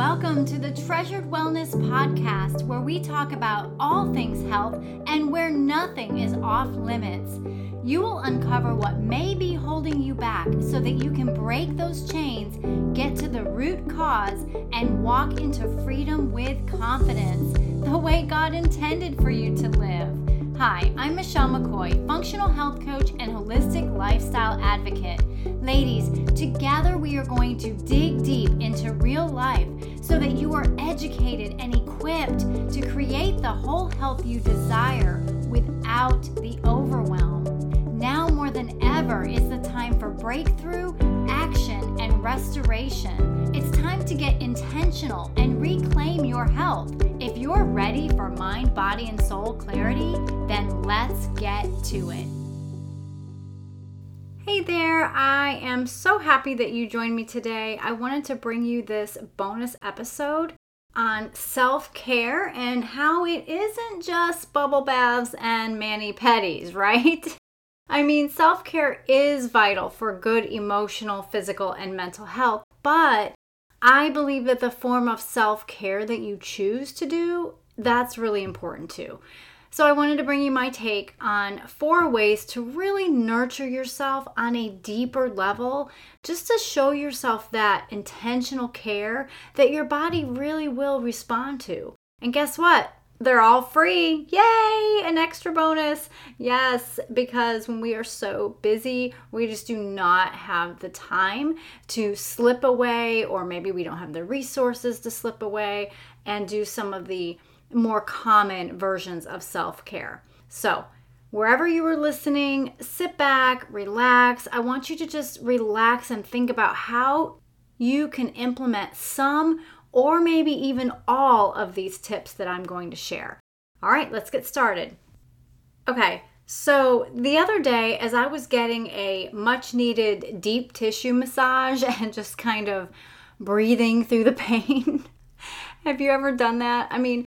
Welcome to the Treasured Wellness Podcast, where we talk about all things health and where nothing is off limits. You will uncover what may be holding you back so that you can break those chains, get to the root cause, and walk into freedom with confidence, the way God intended for you to live. Hi, I'm Michelle McCoy, functional health coach and holistic lifestyle advocate. Ladies, together we are going to dig deep into real life so that you are educated and equipped to create the whole health you desire without the overwhelm. Now more than ever is the time for breakthrough, action, and restoration. It's time to get intentional and reclaim your health. If you're ready for mind, body, and soul clarity, then let's get to it. Hey there, I am so happy that you joined me today. I wanted to bring you this bonus episode on self care and how it isn't just bubble baths and mani pedis, right? I mean, self care is vital for good emotional, physical, and mental health, but I believe that the form of self care that you choose to do, that's really important too. So, I wanted to bring you my take on four ways to really nurture yourself on a deeper level, just to show yourself that intentional care that your body really will respond to. And guess what? they're all free. Yay! An extra bonus. Yes, because when we are so busy, we just do not have the time to slip away, or maybe we don't have the resources to slip away and do some of the more common versions of self care. So, wherever you are listening, sit back, relax. I want you to just relax and think about how you can implement some or maybe even all of these tips that I'm going to share. All right, let's get started. Okay, so the other day, as I was getting a much needed deep tissue massage and just kind of breathing through the pain, have you ever done that? I mean,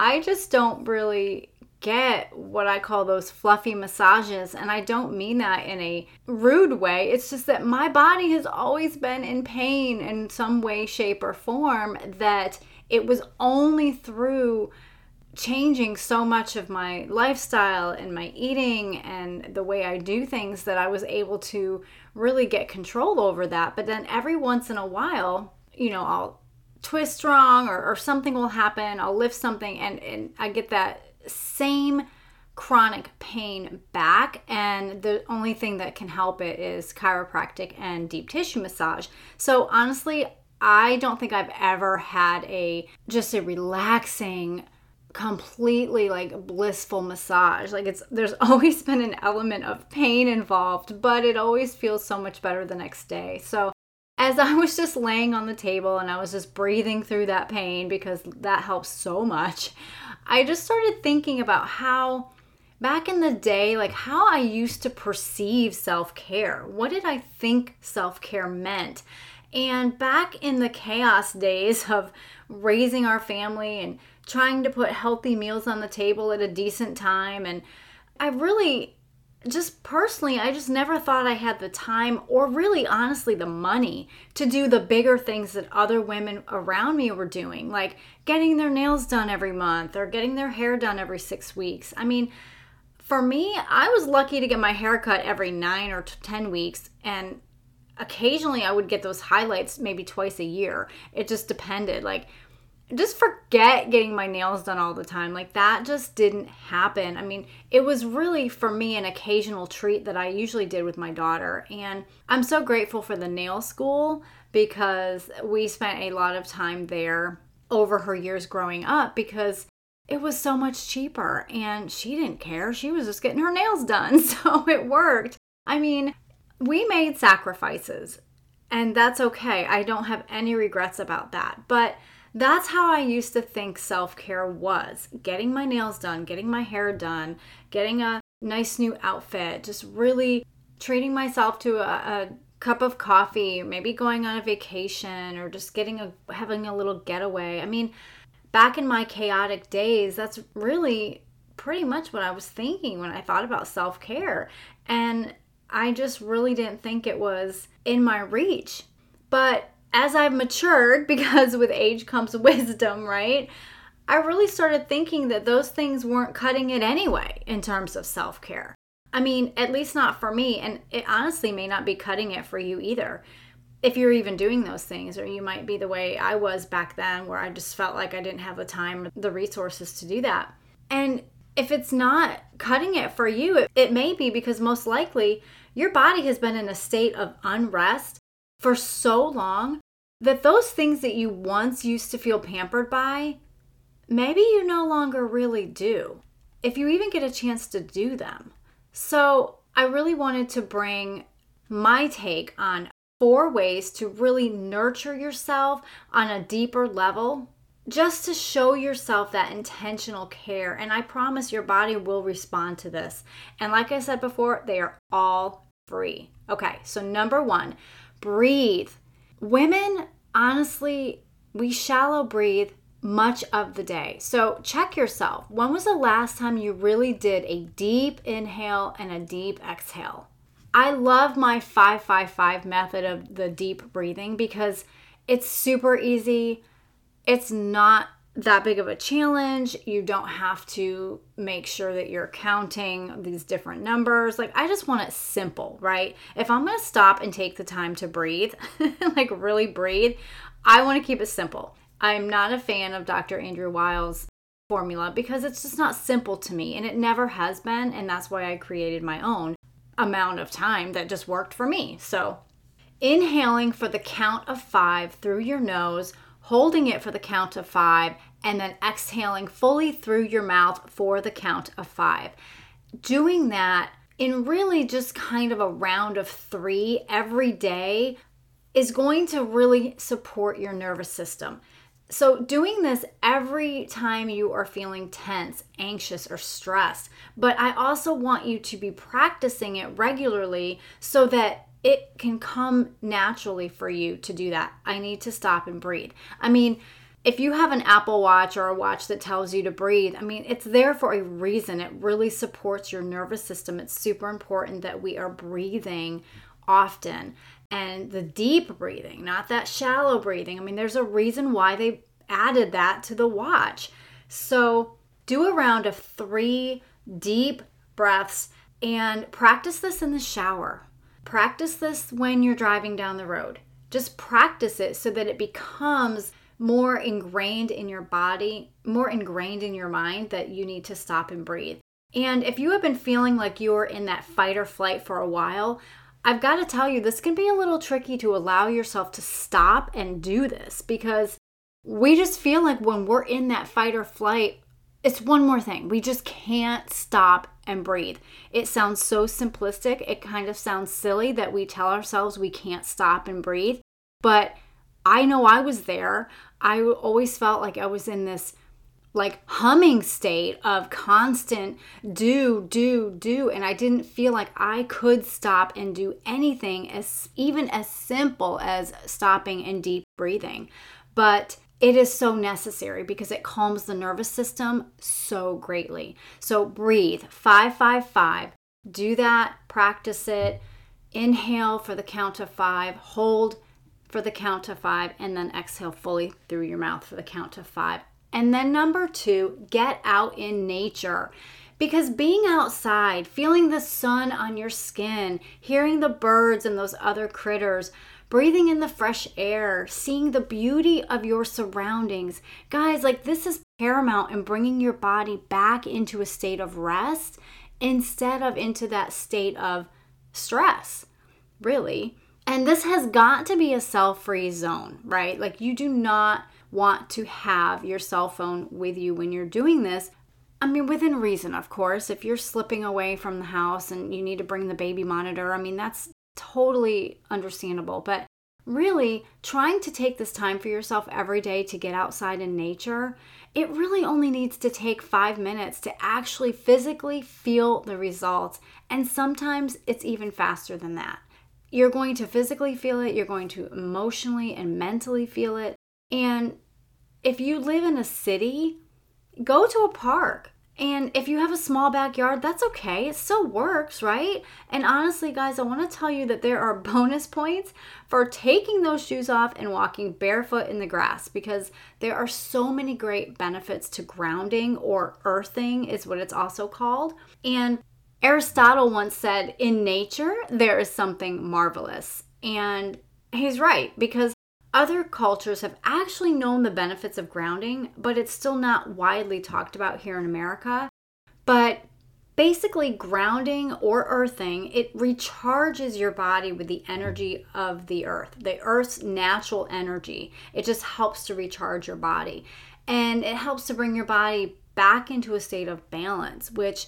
I just don't really get what I call those fluffy massages. And I don't mean that in a rude way. It's just that my body has always been in pain in some way, shape, or form that it was only through changing so much of my lifestyle and my eating and the way I do things that I was able to really get control over that. But then every once in a while, you know, I'll twist wrong or, or something will happen. I'll lift something and, and I get that same chronic pain back and the only thing that can help it is chiropractic and deep tissue massage. So honestly, I don't think I've ever had a just a relaxing completely like blissful massage. Like it's there's always been an element of pain involved, but it always feels so much better the next day. So as I was just laying on the table and I was just breathing through that pain because that helps so much, I just started thinking about how back in the day, like how I used to perceive self care. What did I think self care meant? And back in the chaos days of raising our family and trying to put healthy meals on the table at a decent time, and I really just personally, I just never thought I had the time or really honestly the money to do the bigger things that other women around me were doing, like getting their nails done every month or getting their hair done every six weeks. I mean, for me, I was lucky to get my hair cut every nine or 10 weeks, and occasionally I would get those highlights maybe twice a year. It just depended. Like, just forget getting my nails done all the time. Like that just didn't happen. I mean, it was really for me an occasional treat that I usually did with my daughter. And I'm so grateful for the nail school because we spent a lot of time there over her years growing up because it was so much cheaper and she didn't care. She was just getting her nails done. So it worked. I mean, we made sacrifices and that's okay. I don't have any regrets about that. But that's how I used to think self care was getting my nails done, getting my hair done, getting a nice new outfit, just really treating myself to a, a cup of coffee, maybe going on a vacation or just getting a having a little getaway. I mean, back in my chaotic days, that's really pretty much what I was thinking when I thought about self-care. And I just really didn't think it was in my reach. But as I've matured, because with age comes wisdom, right? I really started thinking that those things weren't cutting it anyway in terms of self care. I mean, at least not for me, and it honestly may not be cutting it for you either. If you're even doing those things, or you might be the way I was back then, where I just felt like I didn't have the time, the resources to do that. And if it's not cutting it for you, it, it may be because most likely your body has been in a state of unrest for so long that those things that you once used to feel pampered by, maybe you no longer really do, if you even get a chance to do them. So, I really wanted to bring my take on four ways to really nurture yourself on a deeper level just to show yourself that intentional care. And I promise your body will respond to this. And like I said before, they are all free. Okay, so number one, breathe. Women, honestly, we shallow breathe much of the day. So check yourself. When was the last time you really did a deep inhale and a deep exhale? I love my 555 method of the deep breathing because it's super easy. It's not that big of a challenge. You don't have to make sure that you're counting these different numbers. Like, I just want it simple, right? If I'm going to stop and take the time to breathe, like really breathe, I want to keep it simple. I'm not a fan of Dr. Andrew Weil's formula because it's just not simple to me and it never has been. And that's why I created my own amount of time that just worked for me. So, inhaling for the count of five through your nose holding it for the count of five, and then exhaling fully through your mouth for the count of five. Doing that in really just kind of a round of three every day is going to really support your nervous system. So, doing this every time you are feeling tense, anxious, or stressed, but I also want you to be practicing it regularly so that it can come naturally for you to do that. I need to stop and breathe. I mean, if you have an Apple Watch or a watch that tells you to breathe, I mean, it's there for a reason. It really supports your nervous system. It's super important that we are breathing often and the deep breathing, not that shallow breathing. I mean, there's a reason why they added that to the watch. So, do a round of three deep breaths and practice this in the shower. Practice this when you're driving down the road. Just practice it so that it becomes more ingrained in your body, more ingrained in your mind that you need to stop and breathe. And if you have been feeling like you're in that fight or flight for a while, I've got to tell you, this can be a little tricky to allow yourself to stop and do this because we just feel like when we're in that fight or flight, it's one more thing. We just can't stop and breathe. It sounds so simplistic. It kind of sounds silly that we tell ourselves we can't stop and breathe. But I know I was there. I always felt like I was in this like humming state of constant do, do, do. And I didn't feel like I could stop and do anything as even as simple as stopping and deep breathing. But it is so necessary because it calms the nervous system so greatly. So breathe 555. Do that, practice it. Inhale for the count of 5, hold for the count of 5 and then exhale fully through your mouth for the count of 5. And then number 2, get out in nature. Because being outside, feeling the sun on your skin, hearing the birds and those other critters, breathing in the fresh air, seeing the beauty of your surroundings. Guys, like this is paramount in bringing your body back into a state of rest instead of into that state of stress, really. And this has got to be a cell free zone, right? Like you do not want to have your cell phone with you when you're doing this. I mean, within reason, of course. If you're slipping away from the house and you need to bring the baby monitor, I mean, that's totally understandable. But really, trying to take this time for yourself every day to get outside in nature, it really only needs to take five minutes to actually physically feel the results. And sometimes it's even faster than that. You're going to physically feel it, you're going to emotionally and mentally feel it. And if you live in a city, go to a park And if you have a small backyard, that's okay. It still works, right? And honestly, guys, I want to tell you that there are bonus points for taking those shoes off and walking barefoot in the grass because there are so many great benefits to grounding or earthing, is what it's also called. And Aristotle once said, In nature, there is something marvelous. And he's right because other cultures have actually known the benefits of grounding, but it's still not widely talked about here in America. But basically, grounding or earthing, it recharges your body with the energy of the earth, the earth's natural energy. It just helps to recharge your body. And it helps to bring your body back into a state of balance, which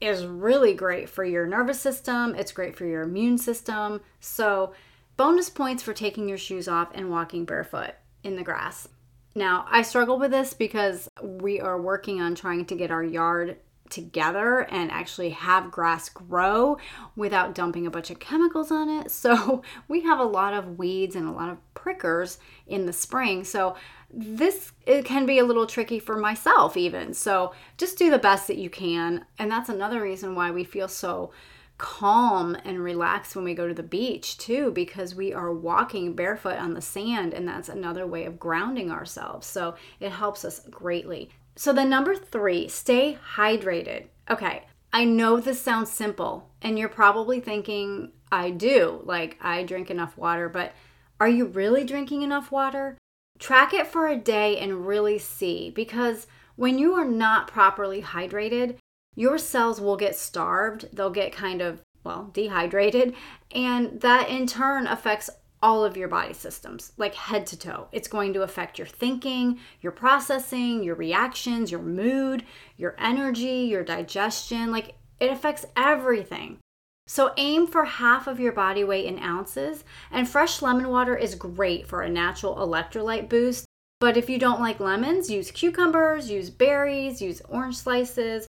is really great for your nervous system. It's great for your immune system. So, Bonus points for taking your shoes off and walking barefoot in the grass. Now, I struggle with this because we are working on trying to get our yard together and actually have grass grow without dumping a bunch of chemicals on it. So, we have a lot of weeds and a lot of prickers in the spring. So, this it can be a little tricky for myself even. So, just do the best that you can. And that's another reason why we feel so calm and relaxed when we go to the beach too because we are walking barefoot on the sand and that's another way of grounding ourselves. So it helps us greatly. So the number three stay hydrated. Okay i know this sounds simple and you're probably thinking i do like i drink enough water but are you really drinking enough water? Track it for a day and really see because when you are not properly hydrated your cells will get starved. They'll get kind of, well, dehydrated. And that in turn affects all of your body systems, like head to toe. It's going to affect your thinking, your processing, your reactions, your mood, your energy, your digestion. Like it affects everything. So aim for half of your body weight in ounces. And fresh lemon water is great for a natural electrolyte boost. But if you don't like lemons, use cucumbers, use berries, use orange slices,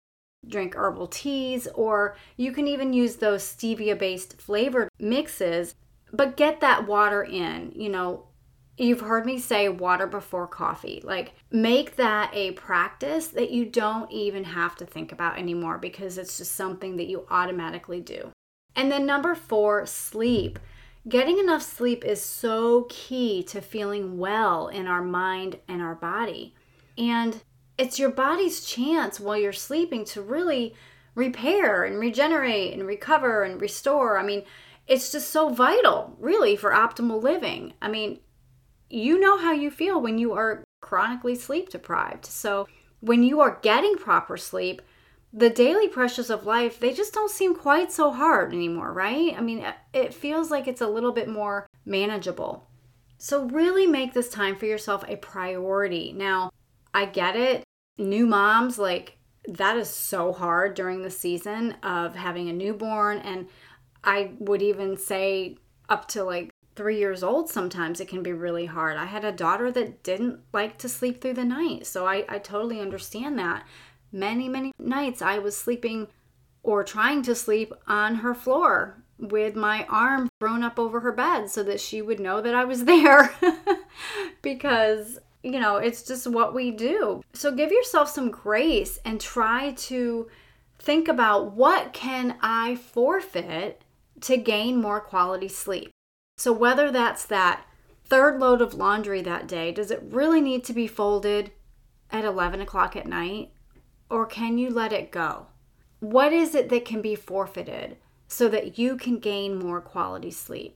drink herbal teas, or you can even use those stevia based flavored mixes, but get that water in. You know, you've heard me say water before coffee. Like, make that a practice that you don't even have to think about anymore because it's just something that you automatically do. And then, number four, sleep. Getting enough sleep is so key to feeling well in our mind and our body. And it's your body's chance while you're sleeping to really repair and regenerate and recover and restore. I mean, it's just so vital, really, for optimal living. I mean, you know how you feel when you are chronically sleep deprived. So, when you are getting proper sleep, the daily pressures of life, they just don't seem quite so hard anymore, right? I mean, it feels like it's a little bit more manageable. So, really make this time for yourself a priority. Now, I get it new moms, like that is so hard during the season of having a newborn. And I would even say up to like three years old, sometimes it can be really hard. I had a daughter that didn't like to sleep through the night. So I, I totally understand that. Many, many nights I was sleeping or trying to sleep on her floor with my arm thrown up over her bed so that she would know that I was there because you know, it's just what we do. So give yourself some grace and try to think about what can I forfeit to gain more quality sleep. So whether that's that third load of laundry that day, does it really need to be folded at 11 o'clock at night? Or can you let it go? What is it that can be forfeited so that you can gain more quality sleep?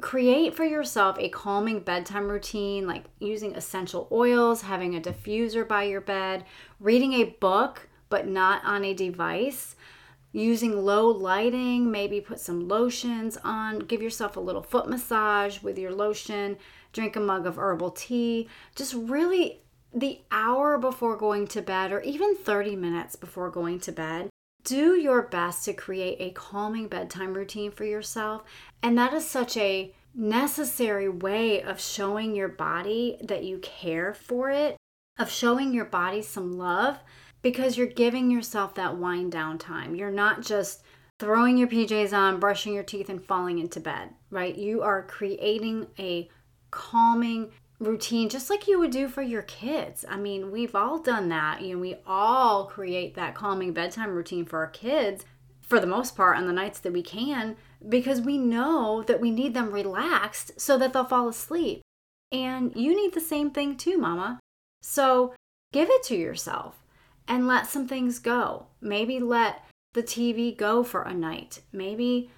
Create for yourself a calming bedtime routine like using essential oils, having a diffuser by your bed, reading a book but not on a device, using low lighting, maybe put some lotions on, give yourself a little foot massage with your lotion, drink a mug of herbal tea. Just really the hour before going to bed or even 30 minutes before going to bed do your best to create a calming bedtime routine for yourself. And that is such a necessary way of showing your body that you care for it, of showing your body some love, because you're giving yourself that wind down time. You're not just throwing your PJs on, brushing your teeth, and falling into bed, right? You are creating a calming routine just like you would do for your kids. I mean, we've all done that. You know, we all create that calming bedtime routine for our kids for the most part on the nights that we can because we know that we need them relaxed so that they'll fall asleep. And you need the same thing too, mama. So give it to yourself and let some things go. Maybe let the TV go for a night. Maybe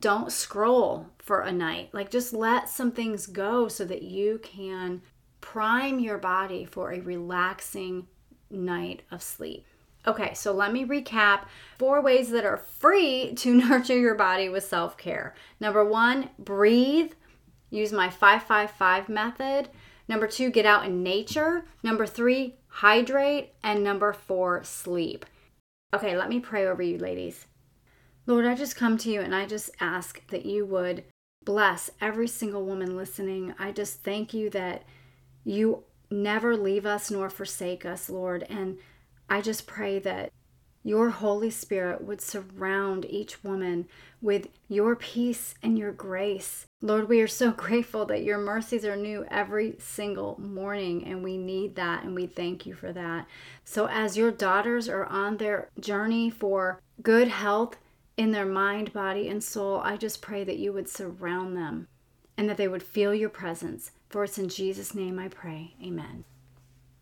don't scroll for a night. Like just let some things go so that you can prime your body for a relaxing night of sleep. Okay, so let me recap four ways that are free to nurture your body with self care. Number one, breathe. Use my 555 method. Number two, get out in nature. Number three, hydrate. And number four, sleep. Okay, let me pray over you, ladies. Lord, I just come to you and I just ask that you would bless every single woman listening. I just thank you that you never leave us nor forsake us, Lord. And I just pray that your Holy Spirit would surround each woman with your peace and your grace. Lord, we are so grateful that your mercies are new every single morning, and we need that, and we thank you for that. So, as your daughters are on their journey for good health in their mind, body, and soul, I just pray that you would surround them and that they would feel your presence. For it's in Jesus' name I pray. Amen.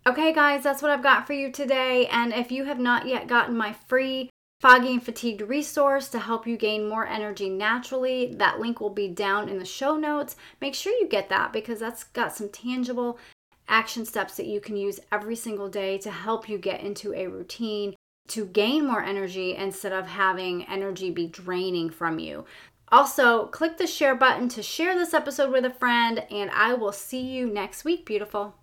Okay, guys, that's what I've got for you today. And if you have not yet gotten my free Foggy and Fatigued resource to help you gain more energy naturally, that link will be down in the show notes. Make sure you get that because that's got some tangible action steps that you can use every single day to help you get into a routine to gain more energy instead of having energy be draining from you. Also, click the share button to share this episode with a friend, and I will see you next week, beautiful.